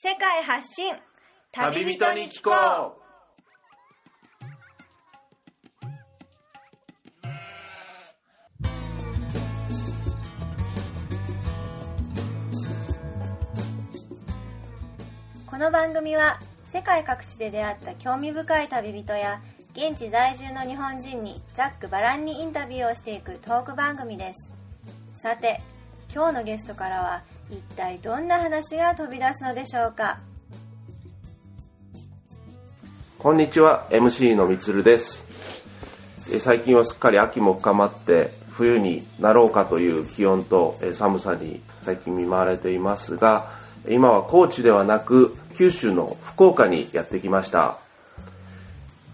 世界発信。旅人に聞こう。この番組は世界各地で出会った興味深い旅人や現地在住の日本人にざっくばらんにインタビューをしていくトーク番組です。さて今日のゲストからは一体どんな話が飛び出すのでしょうか？こんにちは MC のみつるです。最近はすっかり秋も深まって冬になろうかという気温と寒さに最近見舞われていますが今は高知ではなく九州の福岡にやってきました。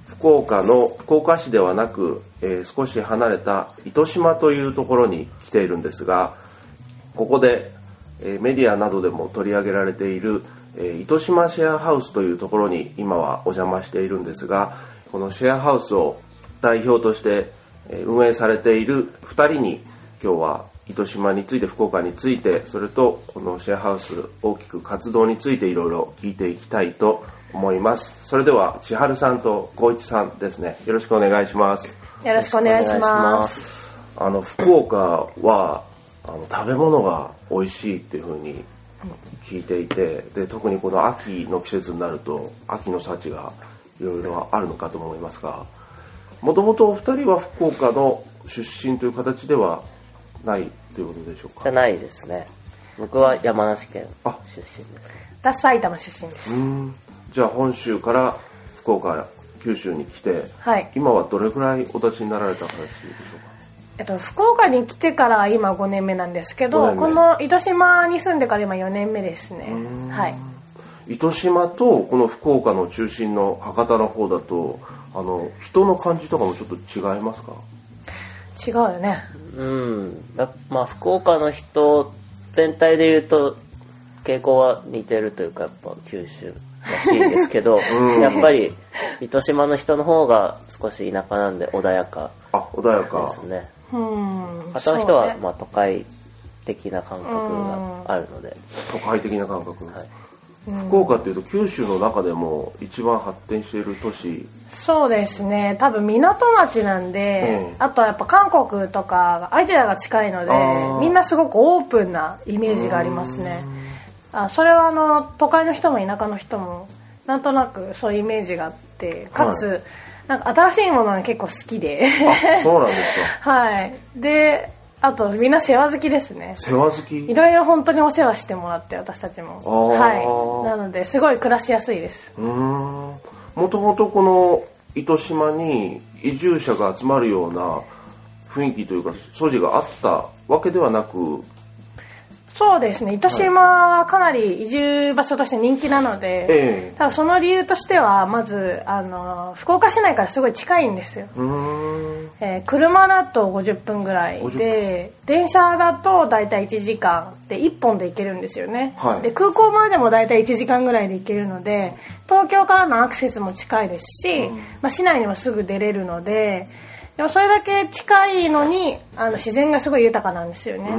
福岡の福岡市ではなく、えー少し離れた糸島というところに来ているんですがここで、えーメディアなどでも取り上げられている、えー糸島シェアハウスというところに今はお邪魔しているんですがこのシェアハウスを代表としてえー運営されている2人に今日は糸島について福岡についてそれとこのシェアハウス大きく活動についていろいろ聞いていきたいと思います。それでは千春さんと光一さんですね。よろしくお願いします。よろしくお願いします。あの福岡はあの食べ物が美味しいっていうふうに聞いていてで特にこの秋の季節になると秋の幸がいろいろあるのかと思いますがもともとお二人は福岡の出身という形ではないということでしょうか？じゃないですね。僕は山梨県あ出身です。私埼玉出身です。うーんじゃあ本州から福岡九州に来て、はい今はどれぐらいお立ちになられた形でしょうか？えっと、福岡に来てから今5年目なんですけ5ど、この糸島に住んでから今4年目ですね。はい。糸島とこの福岡の中心の博多の方だとあの人の感じとかもちょっと違いますか？違うよね。うん。だまあ、福岡の人全体で言うと、傾向は似てるというか、やっぱ九州らしいんですけど、やっぱり、糸島の人の方が少し田舎なんで穏やかあ穏やかですね。うん。博多の人は、まあ、都会的な感覚があるので、都会的な感覚、はい。福岡っていうと九州の中でも一番発展している都市。そうですね。多分港町なんで、ええあとはやっぱ韓国とかアジアが近いのでみんなすごくオープンなイメージがありますね。あそれはあの都会の人も田舎の人もなんとなくそういうイメージがあってかつ、なんか新しいものが結構好きで。あそうなんですか。はい。であとみんな世話好きですね。世話好き？いろいろ本当にお世話してもらって私たちも。はい。なのですごい暮らしやすいです。うーん。もともとこの糸島に移住者が集まるような雰囲気というか素地があったわけではなくそうですね。糸島はかなり移住場所として人気なので、ええ。多分その理由としてはまずあの福岡市内からすごい近いんですよ。えー車だと50分ぐらい50で電車だと大体1時間で1本で行けるんですよね、はい。で空港までも大体1時間ぐらいで行けるので東京からのアクセスも近いですし、まあ、市内にもすぐ出れるのででもそれだけ近いのにあの自然がすごい豊かなんですよね、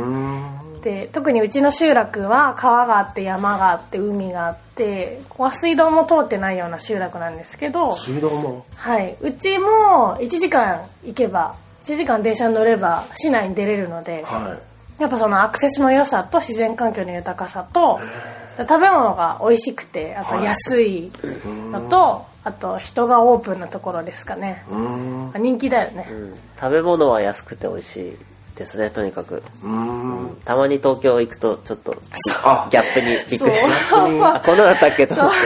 うーんで特にうちの集落は川があって山があって海があってここは水道も通ってないような集落なんですけど水道も？はい、うちも1時間行けば1時間電車に乗れば市内に出れるのではやっぱそのアクセスの良さと自然環境の豊かさと食べ物が美味しくてあと安いのとあと人がオープンなところですかね。人気だよね。うん。食べ物は安くて美味しいですね、とにかく。うーんたまに東京行くと、ちょっとギあギャップにびっくりしそう。ます。あ、こんなだったっけと思って。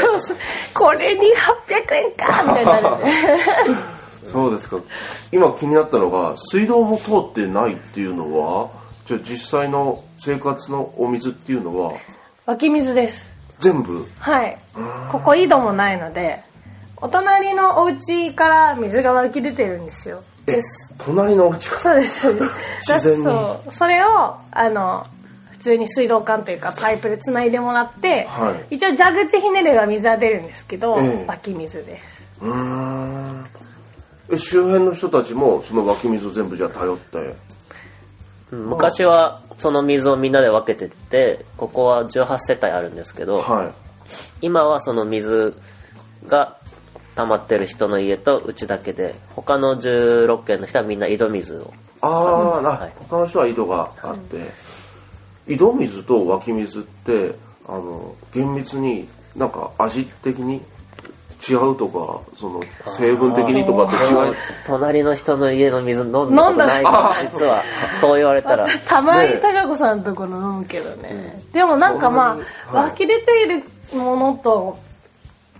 これに800円かみたいになるね。そうですか。今気になったのが水道も通ってないっていうのはじゃあ実際の生活のお水っていうのは湧き水です。全部？はい。ここ井戸もないのでお隣のお家から水が湧き出てるんですよ。えです。隣のお家か？そうです。自然に。そう。それをあの普通に水道管というかパイプでつないでもらって、はい。一応蛇口ひねれば水は出るんですけど、ええ。湧き水です。うーん。え周辺の人たちもその湧き水を全部じゃあ頼って？うん昔はその水をみんなで分けてって、ここは18世帯あるんですけど、は今はその水が溜まってる人の家とうちだけで他の16軒の人はみんな井戸水を。あーあ、はい。他の人は井戸があって、井戸水と湧き水ってあの厳密になんか味的に違うとかその成分的にとかって違い隣の人の家の水飲んだことないから実は。そう。言われたら。たまに高子さんのところ飲むけどね、でもなんかまあ、はい。湧き出ているものと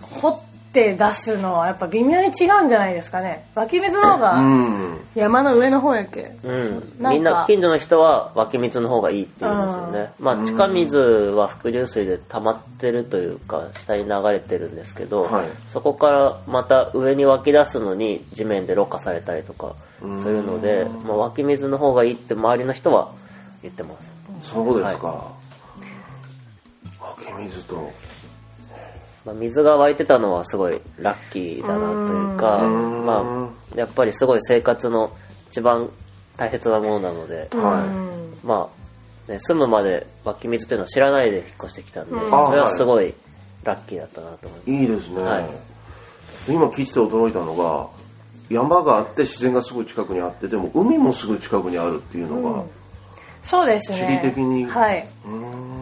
掘って出すのはやっぱ微妙に違うんじゃないですかね。湧き水の方うがん。山の上の方やけ、うん、なんかみんな近所の人は湧き水の方がいいって言うんですよね、まあ地下水は伏流水で溜まってるというか下に流れてるんですけど、はい。そこからまた上に湧き出すのに地面でろ過されたりとかするので、まあ、湧き水の方がいいって周りの人は言ってます、そうですか、湧き水とまあ、水が湧いてたのはすごいラッキーだなというかん。まあやっぱりすごい生活の一番大切なものなので、はい。まあ、ね、住むまで湧き水というのを知らないで引っ越してきたんで、うん。それはすごいラッキーだったなと思います。いいですね、はい。今聞いてて驚いたのが山があって自然がすぐ近くにあってでも海もすぐ近くにあるっていうのが、そうですね。地理的に。はい。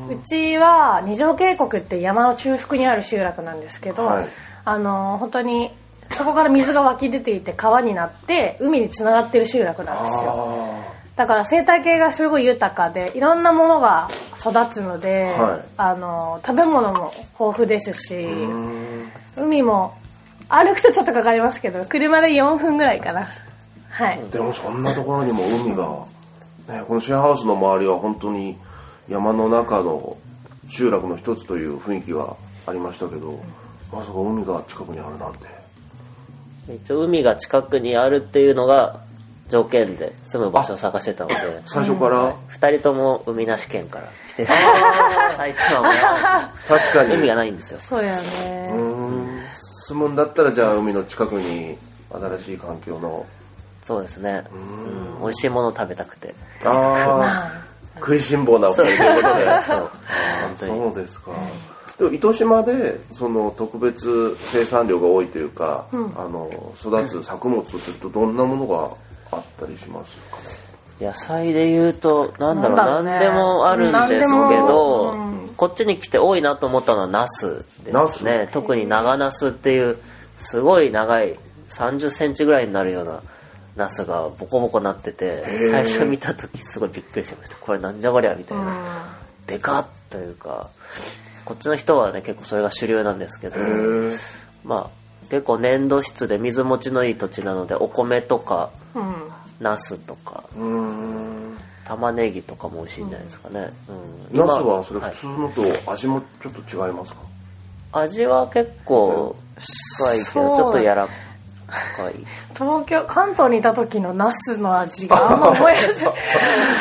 うちは二条渓谷って山の中腹にある集落なんですけど、はい。あの本当にそこから水が湧き出ていて川になって海につながってる集落なんですよ。あだから生態系がすごい豊かでいろんなものが育つので、はい。あの食べ物も豊富ですし、海も歩くとちょっとかかりますけど車で4分ぐらいかな。はい、でもそんなところにも海が、ね、このシェアハウスの周りは本当に山の中の集落の一つという雰囲気がありましたけどまさか海が近くにあるなんて。一応海が近くにあるっていうのが条件で住む場所を探してたので、最初から、二人とも海なし県から来て。る。埼玉も確かに。海がないんですよ。そうやね、うーん。住むんだったらじゃあ海の近くに新しい環境のそうですね。うん、美味しいものを食べたくて。ああ食いしん坊なお二人ということで そう。そうですか。でも糸島でその特別生産量が多いというか、あの育つ作物とするとどんなものがあったりしますか？ね。野菜で言うと、なんだろう、なんだろうね何でもあるんですけど、もうんこっちに来て多いなと思ったのはナスですね。特に長ナスっていう、すごい長い、30センチぐらいになるようなナスがボコボコなってて、ー最初見た時すごいびっくりしました。これなんじゃこりゃみたいな。でかっというか、こっちの人はね、結構それが主流なんですけど。まあ、結構粘土質で水持ちのいい土地なので、お米とか、うんナスとか。玉ねぎとかも美味しいんじゃないですかね。うん。ナス今はそれはい普通のと味もちょっと違いますか？味は結構深いけど、ちょっと柔らかい。東京関東にいた時のナスの味があんま覚えて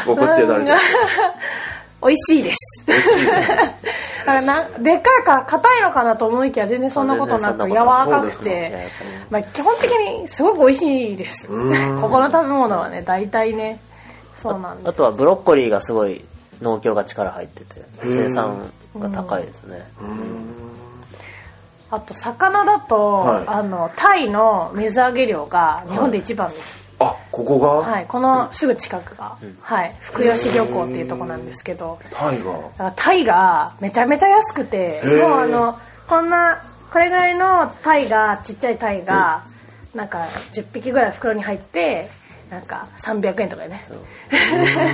もうこっちへ慣れてる。美味しいです。美味しい。だからなでっかいから硬いのかなと思いきや全然そんなことなく柔らかくて、まあ、基本的にすごく美味しいです。うん。ここの食べ物はね大体ねそうなんであとはブロッコリーがすごい農協が力入ってて、生産が高いですね。あと魚だと、はい。あのタイの水揚げ量が日本で一番です、あ、ここが、はい。このすぐ近くが、はい、福吉漁港っていうとこなんですけど。タイが？だからタイがめちゃめちゃ安くてもうあのこんなこれぐらいのタイがちっちゃいタイがなんか10匹ぐらい袋に入ってなんか300円とかでね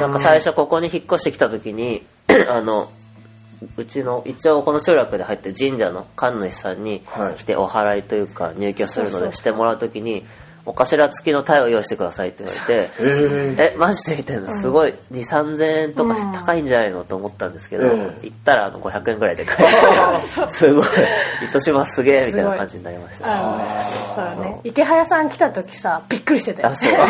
なんか最初ここに引っ越してきた時に、あの、うちの、一応この集落で入ってる神社の神主さんにはい。来てお祓いというか入居するのでしてもらう時に、お頭付きのタイを用意してくださいって言われて、えええ、マジでみたいな、すごい、2、3000円とかしうん高いんじゃないのと思ったんですけど、ええ行ったらあの500円ぐらいで買えて、すごい、糸島すげえみたいな感じになりました。そうだね池早さん来た時さびっくりしてたよあ、そう。めっ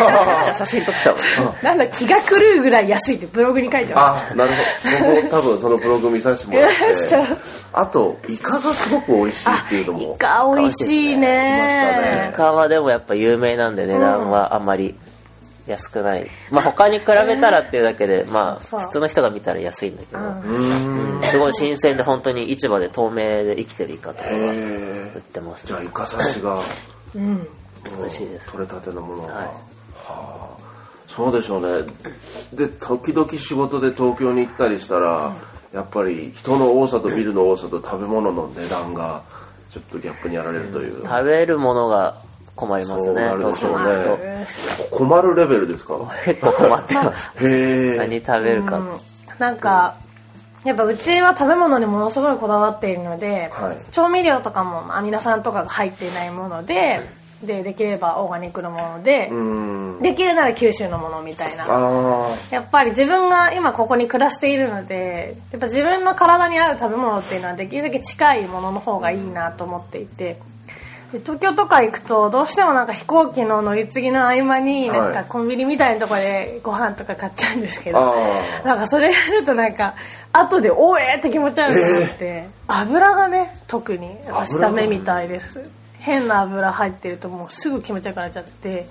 ちゃ写真撮ってたもん。なんだ気が狂うぐらい安いってブログに書いてまあ、なるほど。僕も多分そのブログ見させてもらって見ました。あと、イカがすごく美味しいっていうのも。すイカ美味しい来ましたねねイカはでもやっぱ有名なんで値段はあんまり安くない。まあ他に比べたらっていうだけでまあ普通の人が見たら安いんだけど、うん。うん。すごい新鮮で本当に市場で透明で生きてるイカとか売っえてますじゃあイカ刺しがうん。美味しいです。取れたてのものが、はい。はあ。そうでしょうね。で時々仕事で東京に行ったりしたら、やっぱり人の多さとビルの多さと食べ物の値段がちょっっとギャップにやられるという、食べるものが困りますねそうなるで東京しょうね。に行くと困るレベルですか？結構困ってます。へえ何食べるか、うん。なんかやっぱうちは食べ物にものすごいこだわっているので、はい。調味料とかもアミノ酸とかが入っていないものででできればオーガニックのもので、うん。できるなら九州のものみたいな。あやっぱり自分が今ここに暮らしているのでやっぱ自分の体に合う食べ物っていうのはできるだけ近いものの方がいいなと思っていて。で東京とか行くとどうしてもなんか飛行機の乗り継ぎの合間にはい。なんかコンビニみたいなところでご飯とか買っちゃうんですけあど、あなんかそれやるとなんか後でおえーって気持ち悪くなって、油がね特に私ダメみたいです。変な油入ってるともうすぐ気持ち悪くなっちゃって。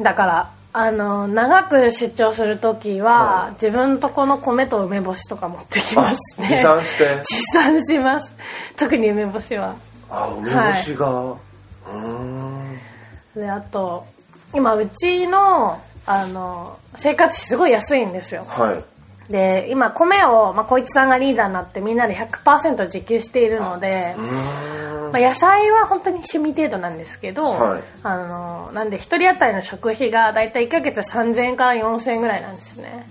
だからあの長く出張する時は、はい。自分とこの米と梅干しとか持ってきますね。持参して。持参します。特に梅干しはあ梅干しが、うーんであと今うちのあの生活費すごい安いんですよ。はい。で今米を、まあ、小一さんがリーダーになってみんなで100%自給しているのでまあ、野菜は本当に趣味程度なんですけど、はい。あのなんで1人当たりの食費がだいたい1ヶ月3000円から4000円ぐらいなんですね。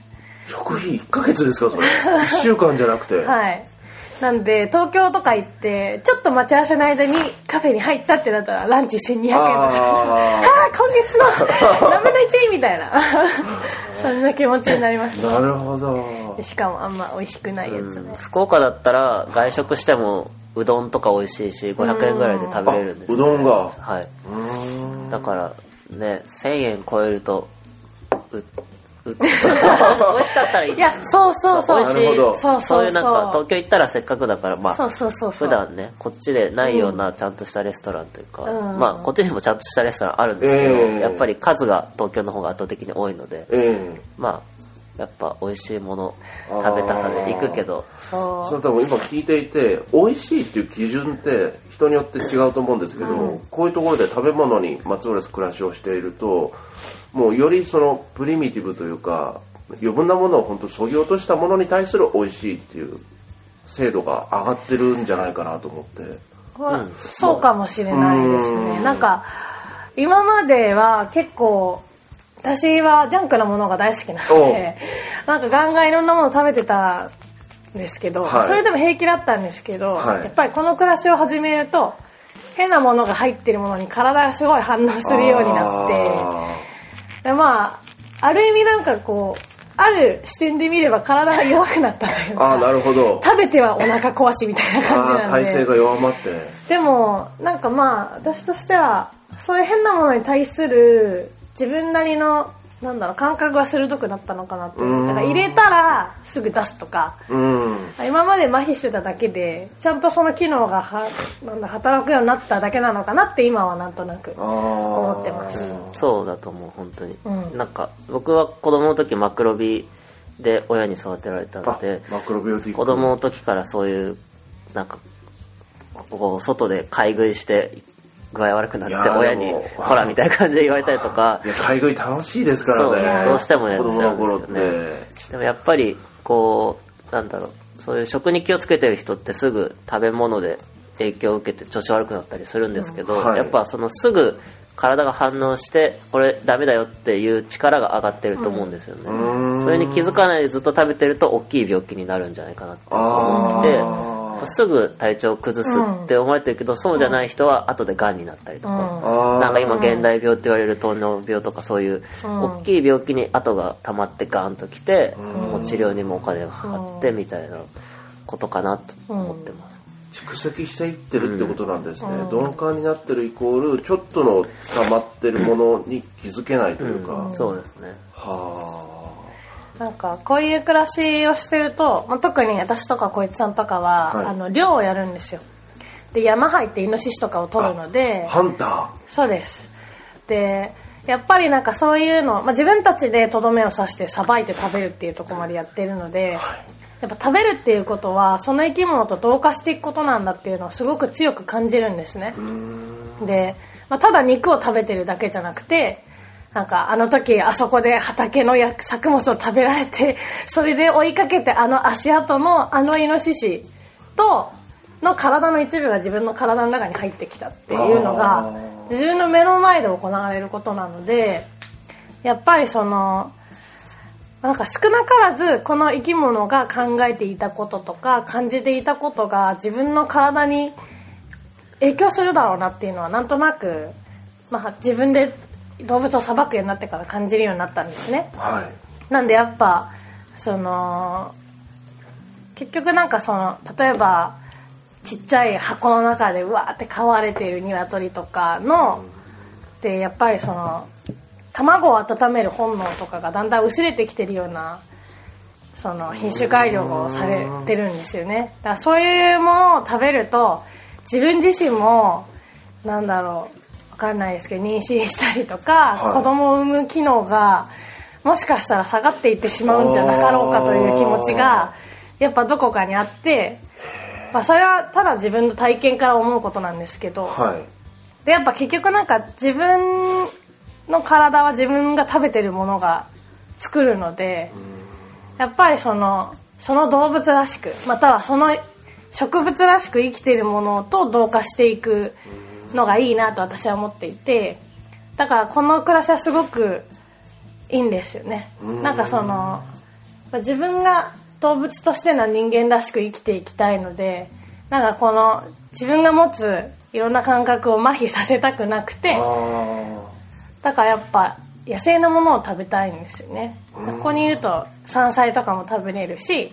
食費1ヶ月ですかそれ。1週間じゃなくて、はいなんで東京とか行ってちょっと待ち合わせの間にカフェに入ったってなったらランチ1200円とか。ああ あー今月のラムネチみたいな。そんな気持ちになりますあなるほど。でしかもあんま美味しくないやつね、福岡だったら外食してもうどんとか美味しいし500円ぐらいで食べれるんですあうどんが。はい。だからね1000円超えるとう う美味しかったらいいいやそうそうそう。美味しい。なるほど。そうそうそう。そういうなんか東京行ったらせっかくだからまあそうそうそうそう。普段ねこっちでないようなちゃんとしたレストランというか、うん。まあこっちにもちゃんとしたレストランあるんですけど、ええやっぱり数が東京の方が圧倒的に多いのでええまあやっぱ美味しいもの食べたさで行くけど。そう。それ多分今聞いていて美味しいっていう基準って人によって違うと思うんですけど、こういうところで食べ物にまつわる暮らしをしているともうよりそのプリミティブというか余分なものを本当そぎ落としたものに対する美味しいっていう精度が上がってるんじゃないかなと思って。はそうかもしれないですね。うん。なんか今までは結構私はジャンクなものが大好きなのでなんかガンガンいろんなもの食べてたんですけど、はい。それでも平気だったんですけど、はい。やっぱりこの暮らしを始めると変なものが入ってるものに体がすごい反応するようになってあでまあある意味なんかこうある視点で見れば体が弱くなったというーあなるほど。食べてはお腹壊しみたいな感じあなんで。ー体勢が弱まって。でもなんかまあ私としてはそういう変なものに対する自分なりのなんだろう感覚が鋭くなったのかなってう。ん。だから入れたらすぐ出すとか。うん。今まで麻痺してただけでちゃんとその機能がはなんだ働くようになっただけなのかなって今はなんとなくあ思思ってます。そうだと思う本当に、うん。なんか僕は子供の時マクロビで親に育てられたのでマクロビオティック。子供の時からそういうなんかこう外で買い食いして具合悪くなって親にでも「ほら」みたいな感じで言われたりとか。買 い食い楽しいですからね。どうしてもやっちゃ子供の頃って。でもやっぱりこうなんだろうそういう食に気をつけてる人ってすぐ食べ物で影響を受けて調子悪くなったりするんですけど、やっぱそのすぐ体が反応してこれダメだよっていう力が上がってると思うんですよね、うん。それに気づかないでずっと食べてると大きい病気になるんじゃないかなって思ってすぐ体調を崩すって思われてるけど、そうじゃない人は後で癌になったりとか、なんか今現代病って言われる糖尿病とかそういう大きい病気に後が溜まってガーンときて、もう治療にもお金がかかってみたいなことかなと思ってます。蓄積していってるってことなんですね、鈍感になってるイコールちょっとの溜まってるものに気づけないというか、そうですね。はなんかこういう暮らしをしてると、まあ、特に私とか小市さんとかは、はい。あの漁をやるんですよ。で山入ってイノシシとかを取るのであハンタそうです。でやっぱりなんかそういうの、まあ、自分たちでとどめを刺してさばいて食べるっていうところまでやってるので、やっぱ食べるっていうことはその生き物と同化していくことなんだっていうのをすごく強く感じるんですね。で、まあ、ただ肉を食べてるだけじゃなくてなんかあの時あそこで畑のや作物を食べられて それで追いかけてあの足跡のあのイノシシとの体の一部が自分の体の中に入ってきたっていうのが自分の目の前で行われることなのでやっぱりそのなんか少なからずこの生き物が考えていたこととか感じていたことが自分の体に影響するだろうなっていうのはなんとなく、まあ、自分で動物をさばくようになってから感じるようになったんですね。はい。なんでやっぱその結局なんかその例えばちっちゃい箱の中でうわーって飼われている鶏とかのでやっぱりその卵を温める本能とかがだんだん薄れてきてるようなその品種改良をされてるんですよねだからそういうものを食べると自分自身もなんだろうわかんないですけど妊娠したりとか、はい。子供を産む機能がもしかしたら下がっていってしまうんじゃなかろうかという気持ちがやっぱどこかにあって、まあ、それはただ自分の体験から思うことなんですけど、はい。でやっぱ結局なんか自分の体は自分が食べてるものが作るのでやっぱりそのその動物らしくまたはその植物らしく生きているものと同化していくのがいいなと私は思っていてだからこの暮らしはすごくいいんですよねなんかその自分が動物としての人間らしく生きていきたいのでなんかこの自分が持ついろんな感覚を麻痺させたくなくてあだからやっぱ野生のものを食べたいんですよねここにいると山菜とかも食べれるし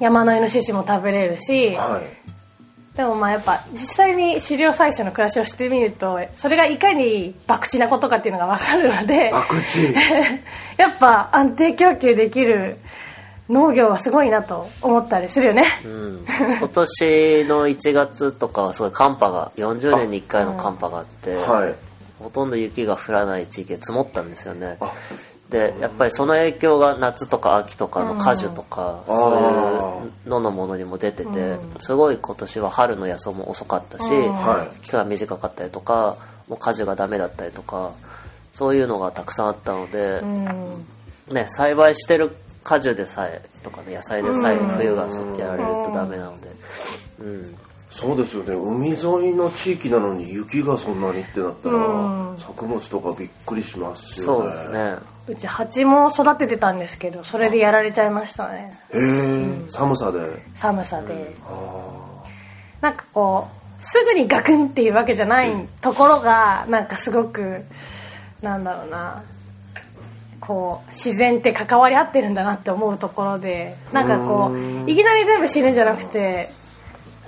山のイノシシも食べれるしあ。はい。でもまあやっぱ実際に狩猟採取の暮らしをしてみるとそれがいかに博打なことかっていうのが分かるので博打。やっぱ安定供給できる農業はすごいなと思ったりするよねうん、今年の1月とかはすごい寒波が40年に1回の寒波があって、はい。ほとんど雪が降らない地域で積もったんですよねあでやっぱりその影響が夏とか秋とかの果樹とか、うんそういうののものにも出てて、すごい今年は春の野草も遅かったし、うん。はい。期間短かったりとかもう果樹がダメだったりとかそういうのがたくさんあったので、うん。ね、栽培してる果樹でさえとかね野菜でさえ冬がやられるとダメなので、うん、そうですよね。海沿いの地域なのに雪がそんなにってなったら、うん。作物とかびっくりしますそよね。うですね。うち蜂も育ててたんですけどそれでやられちゃいましたね。へえ、寒さで。寒さで、あなんかこうすぐにガクンっていうわけじゃないところがなんかすごくなんだろうな。こう自然って関わり合ってるんだなって思うところでなんかこういきなり全部死ぬんじゃなくて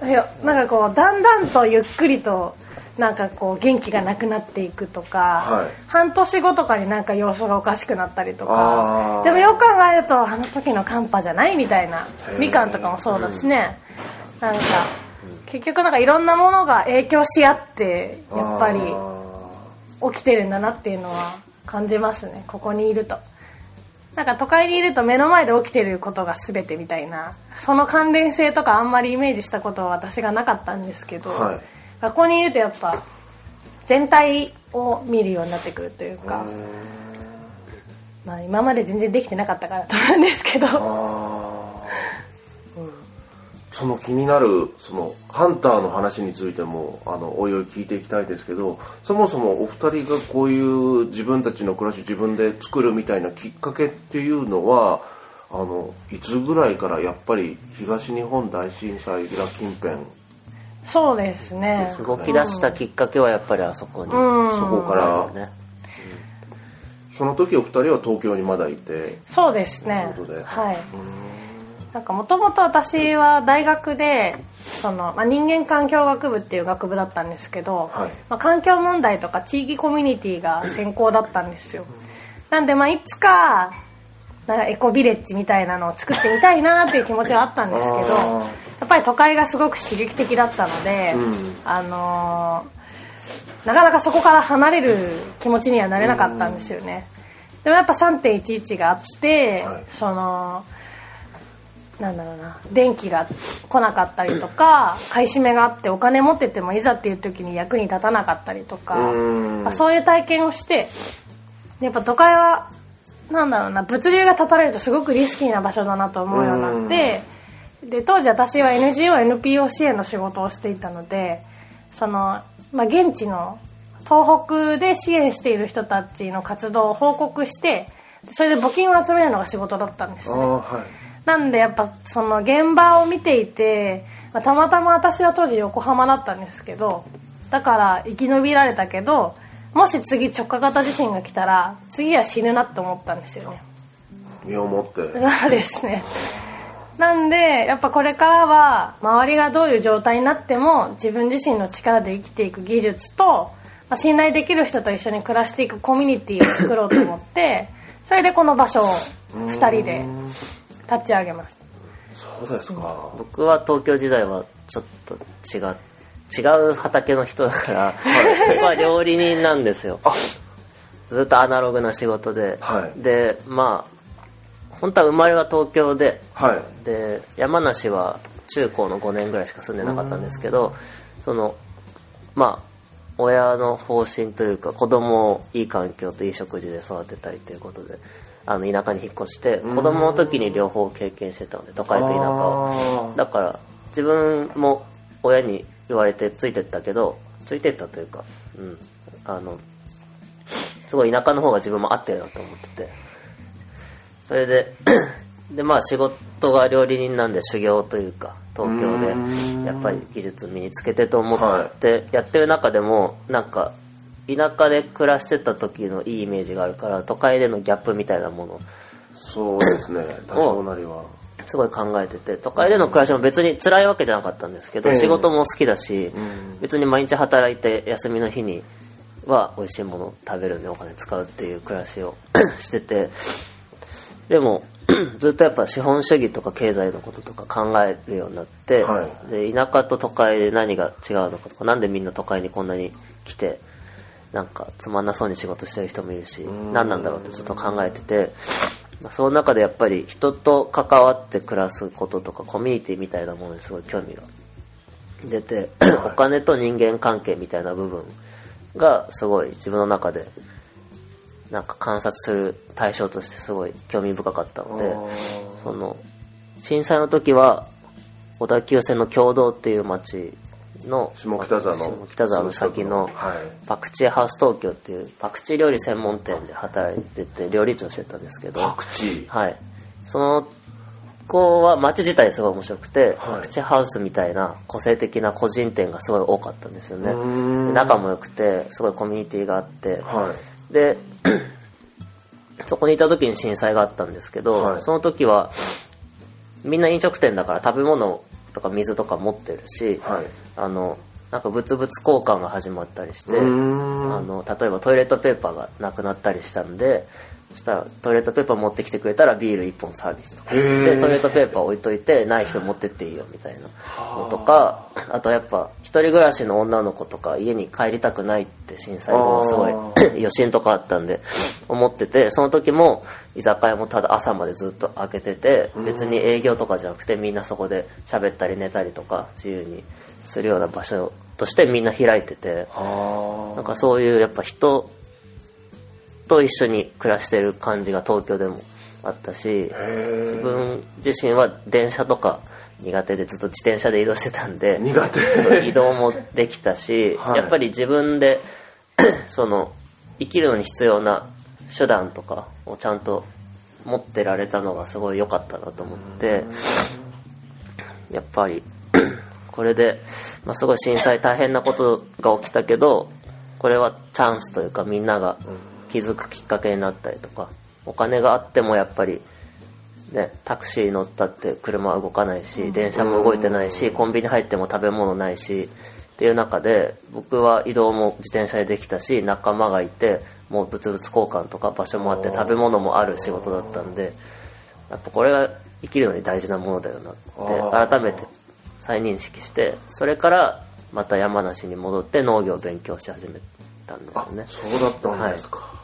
いやなんかこうだんだんとゆっくりとなんかこう元気がなくなっていくとか、はい。半年後とかになんか様子がおかしくなったりとかでもよく考えるとあの時の寒波じゃないみたいなみかんとかもそうだしね。なんか結局なんかいろんなものが影響し合ってあ。やっぱりあ起きてるんだなっていうのは感じますね。ここにいるとなんか都会にいると目の前で起きてることが全てみたいなその関連性とかあんまりイメージしたことは私がなかったんですけど、はいここにいるとやっぱ全体を見るようになってくるというか、まあ、今まで全然できてなかったからと思うんですけど。その気になるそのハンターの話についてもあのおいおい聞いていきたいですけどそもそもお二人がこういう自分たちの暮らし自分で作るみたいなきっかけっていうのはあのいつぐらいからやっぱり東日本大震災が近辺？そうですね。動き出したきっかけはやっぱりあそこに、うん。そこからね。その時お二人は東京にまだいて。そうですね。ということで。はいなんかもともと私は大学でその、まあ、人間環境学部っていう学部だったんですけど、はい。まあ、環境問題とか地域コミュニティが専攻だったんですよ。なんでまあいつかなんかエコビレッジみたいなのを作ってみたいなっていう気持ちはあったんですけどやっぱり都会がすごく刺激的だったので、うん。あのーなかなかそこから離れる気持ちにはなれなかったんですよね、でもやっぱ3.11があって、はい。そのなんだろうな。電気が来なかったりとか買い占めがあってお金持っててもいざっていう時に役に立たなかったりとか、うん。まあそういう体験をしてやっぱ都会はなんだろうな物流が断たれるとすごくリスキーな場所だなと思うようになってで当時私は NGONPO 支援の仕事をしていたのでその、まあ、現地の東北で支援している人たちの活動を報告してそれで募金を集めるのが仕事だったんですねなんでやっぱその現場を見ていて、まあたまたま私は当時横浜だったんですけどだから生き延びられたけどもし次直下型地震が来たら次は死ぬなって思ったんですよね。身をもって。そうですね。なんでやっぱこれからは周りがどういう状態になっても自分自身の力で生きていく技術と、まあ信頼できる人と一緒に暮らしていくコミュニティを作ろうと思ってそれでこの場所を2人で立ち上げました。そうですか。僕は東京時代はちょっと違う違う畑の人だから、僕は 料理人なんですよ。ずっとアナログな仕事で、はい。でまあ本当は生まれは東京で。はい。で山梨は中高の5年ぐらいしか住んでなかったんですけどそのまあ親の方針というか子供をいい環境といい食事で育てたいということであの田舎に引っ越して子供の時に両方経験してたので都会と田舎を。あだから自分も親に言われてついてったけどついてったというかうん。あのすごい田舎の方が自分も合ってるなと思ってて。それで でまあ仕事が料理人なんで修行というか東京でやっぱり技術身につけてと思ってやってる中でもなんか田舎で暮らしてた時のいいイメージがあるから都会でのギャップみたいなもの。そうですね。多少なりは。すごい考えてて都会での暮らしも別に辛いわけじゃなかったんですけど、ええ。仕事も好きだし、ん。別に毎日働いて休みの日には美味しいものを食べるのにお金使うっていう暮らしを しててでも ずっとやっぱ資本主義とか経済のこととか考えるようになって、はで田舎と都会で何が違うのかとかなんでみんな都会にこんなに来てなんかつまんなそうに仕事してる人もいるし何なんだろうってちょっと考えてて、まあその中でやっぱり人と関わって暮らすこととかコミュニティみたいなものにすごい興味が出てお金と人間関係みたいな部分がすごい自分の中でなんか観察する対象としてすごい興味深かったのでその震災の時は小田急線の共同っていう町の下北沢の下北沢の先のはい。パクチーハウス東京っていうパクチー料理専門店で働いてて料理長してたんですけど。パクチー？はい。その子は街自体すごい面白くて、はい。パクチーハウスみたいな個性的な個人店がすごい多かったんですよね。仲も良くてすごいコミュニティがあって、はで そこにいた時に震災があったんですけど、はい。その時はみんな飲食店だから食べ物とか水とか持ってるし、はい。あのなんか物々交換が始まったりしてあの例えばトイレットペーパーがなくなったりしたんでそしたらトイレットペーパー持ってきてくれたらビール1本サービスとか。でトイレットペーパー置いといてない人持ってっていいよみたいなのとかあとやっぱ一人暮らしの女の子とか家に帰りたくないって震災後すごいあ 余震とかあったんで思っててその時も居酒屋もただ朝までずっと開けてて別に営業とかじゃなくてみんなそこで喋ったり寝たりとか自由にするような場所としてみんな開いててはなんかそういうやっぱ人と一緒に暮らしてる感じが東京でもあったし自え分自身は電車とか苦手でずっと自転車で移動してたんで苦手。移動もできたし、はい。やっぱり自分で その生きるのに必要な手段とかをちゃんと持ってられたのがすごい良かったなと思ってやっぱり これで、まあ、すごい震災大変なことが起きたけどこれはチャンスというかみんなが気づくきっかけになったりとかお金があってもやっぱりね、タクシー乗ったって車は動かないし電車も動いてないしコンビニ入っても食べ物ないしっていう中で僕は移動も自転車でできたし仲間がいてもう物々交換とか場所もあって食べ物もある仕事だったんでやっぱこれが生きるのに大事なものだよなって改めて再認識してそれからまた山梨に戻って農業を勉強し始めたんですよね。そうだったんですか、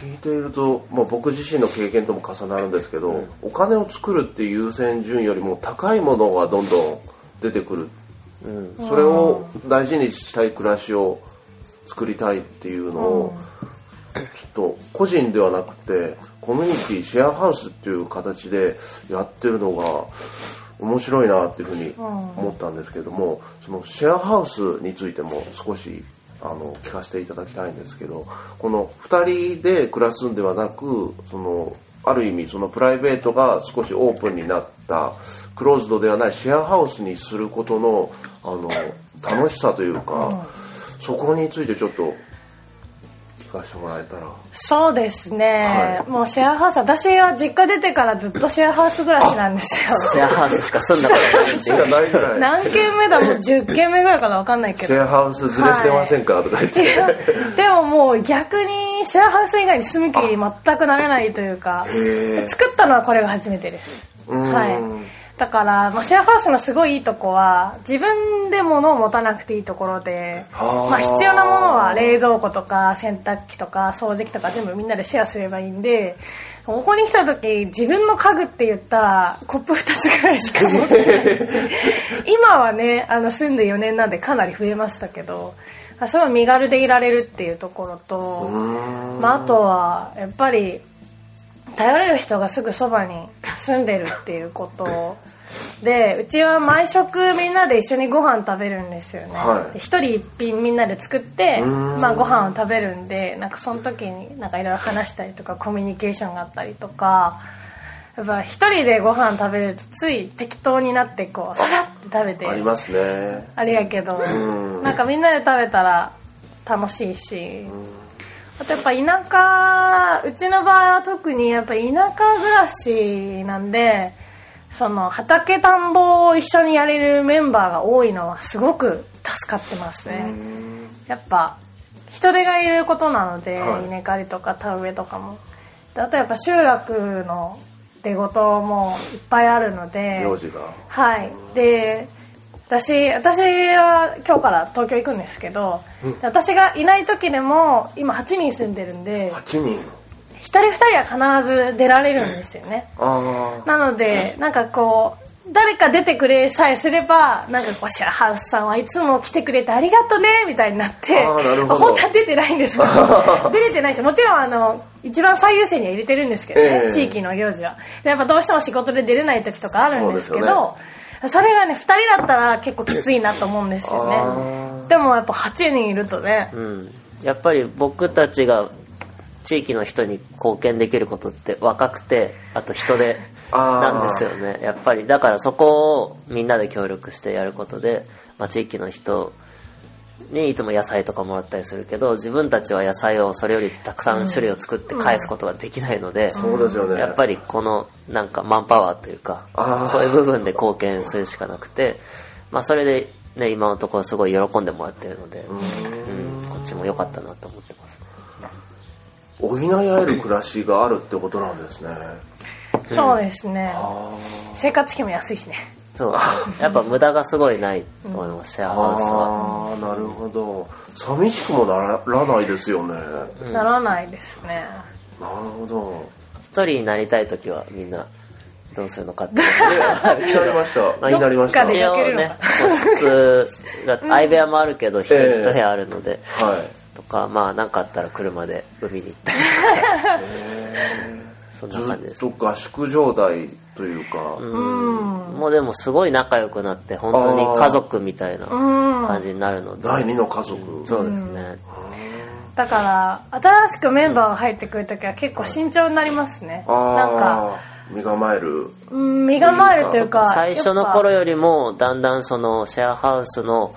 聞いていると、まあ、僕自身の経験とも重なるんですけど、お金を作るっていう優先順位よりも高いものがどんどん出てくる、うん。それを大事にしたい暮らしを作りたいっていうのを、きっと個人ではなくてコミュニティシェアハウスっていう形でやってるのが面白いなっていうふうに思ったんですけどもそのシェアハウスについても少しあの聞かせていただきたいんですけどこの2人で暮らすんではなくそのある意味そのプライベートが少しオープンになったクローズドではないシェアハウスにすることのあの楽しさというか、そこについてちょっと聞かせてもらえたら。そうですね、はい。もうシェアハウス私は実家出てからずっとシェアハウス暮らしなんですよ。シェアハウスしか住んだことない。何軒目だ？もう10軒目ぐらいかな？分かんないけど。シェアハウスずれしてませんか、とか言って。でももう逆にシェアハウス以外に住み切り全く慣れないというか。作ったのはこれが初めてです。うん。はいだから、まあ、シェアハウスのすごいいいとこは自分で物を持たなくていいところで、はあまあ、必要なものは冷蔵庫とか洗濯機とか掃除機とか全部みんなでシェアすればいいんでここに来た時自分の家具って言ったらコップ2つぐらいしか持ってない。今はねあの住んで4年なんでかなり増えましたけどあすごい身軽でいられるっていうところと、まあ、あとはやっぱり頼れる人がすぐそばに住んでるっていうこと。でうちは毎食みんなで一緒にご飯食べるんですよね、はい。で一人一品みんなで作って、うん。まあ、ご飯を食べるんでなんかその時になんかいろいろ話したりとかコミュニケーションがあったりとかやっぱ一人でご飯食べるとつい適当になってこうささって食べてありますね。あれやけどうん。なんかみんなで食べたら楽しいしあとやっぱ田舎うちの場合は特にやっぱ田舎暮らしなんでその畑田んぼを一緒にやれるメンバーが多いのはすごく助かってますね。やっぱ人手がいることなので、はい。稲刈りとか田植えとかも。であとやっぱ集落の出事もいっぱいあるので。はい。で私私は今日から東京行くんですけど、私がいない時でも今8人住んでるんで8人。一人二人は必ず出られるんですよね、あなのでなんかこう誰か出てくれさえすればなんかこうシェアハウスさんはいつも来てくれてありがとねみたいになって本当は出てないんですけど 出れてないしもちろんあの一番最優先には入れてるんですけどね、ええ。地域の行事は。でやっぱどうしても仕事で出れない時とかあるんですけどそれがね2人だったら結構きついなと思うんですよあねでもやっぱ8人いるとね。うん、やっぱり僕たちが地域の人に貢献できることって若くてあと人手 なんですよね。やっぱり。だからそこをみんなで協力してやることで、まあ、地域の人にいつも野菜とかもらったりするけど自分たちは野菜をそれよりたくさん種類を作って返すことができないので、そうですよね。やっぱりこのなんかマンパワーというかそういう部分で貢献するしかなくて、まあ、それで、ね、今のところすごい喜んでもらってるので、うん、こっちも良かったなと思ってます。補い合える暮らしがあるってことなんですね。そうですね。あ生活費も安いしねそうやっぱ無駄がすごるないと思います、シェアハウスはあー、なるほど。寂しくもならないですよね。ならないですねなるほど。一人になりたい時はみんなどうするのかって気になりました。気になりました。一応ね個室が 相部屋もあるけど一人一部屋あるので、はい。とかまあ何かあったら車で海に行ったりとかそんな感じですずっと合宿状態というか、もうでもすごい仲良くなって本当に家族みたいな感じになるので。第二の家族。そうですね。だから新しくメンバーが入ってくるときは結構慎重になりますね、なんか。身構える。うん身構えるというか最初の頃よりもだんだんそのシェアハウスの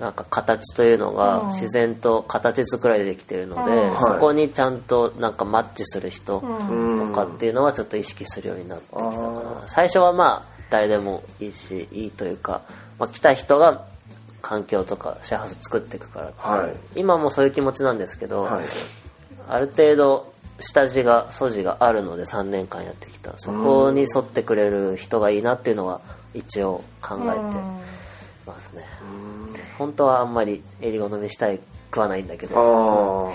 なんか形というのが自然と形作られてきてるので、うん。そこにちゃんとなんかマッチする人とうん。かっていうのはちょっと意識するようになってきたかな。最初はまあ誰でもいいしいいというか、まあ、来た人が環境とかシェアハウス作っていくからはい。今もそういう気持ちなんですけど、はい。ある程度下地が素地があるので3年間やってきた。そこに沿ってくれる人がいいなっていうのは一応考えて、まますね。本当はあんまりえり好みしたいくはないんだけど。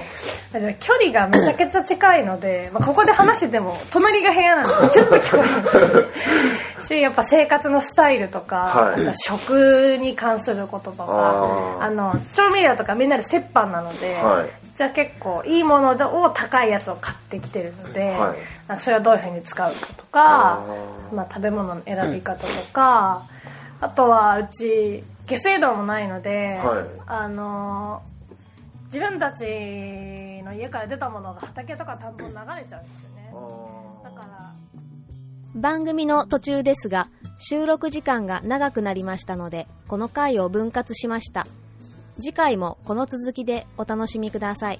あでも距離がめちゃくちゃ近いので、まあ、ここで話してても隣が部屋なんで 全部聞こえるんですしやっぱ生活のスタイルとか、はい。食に関することとかあの調味料とかみんなで折半なので、はい。じゃあ結構いいものを高いやつを買ってきてるので、はい。あそれをどういうふうに使うかとかあまあ、食べ物の選び方とか、あとはうち下水道もないので、はい。あの自分たちの家から出たものが畑とか田んぼに流れちゃうんですよね。だから。番組の途中ですが収録時間が長くなりましたのでこの回を分割しました。次回もこの続きでお楽しみください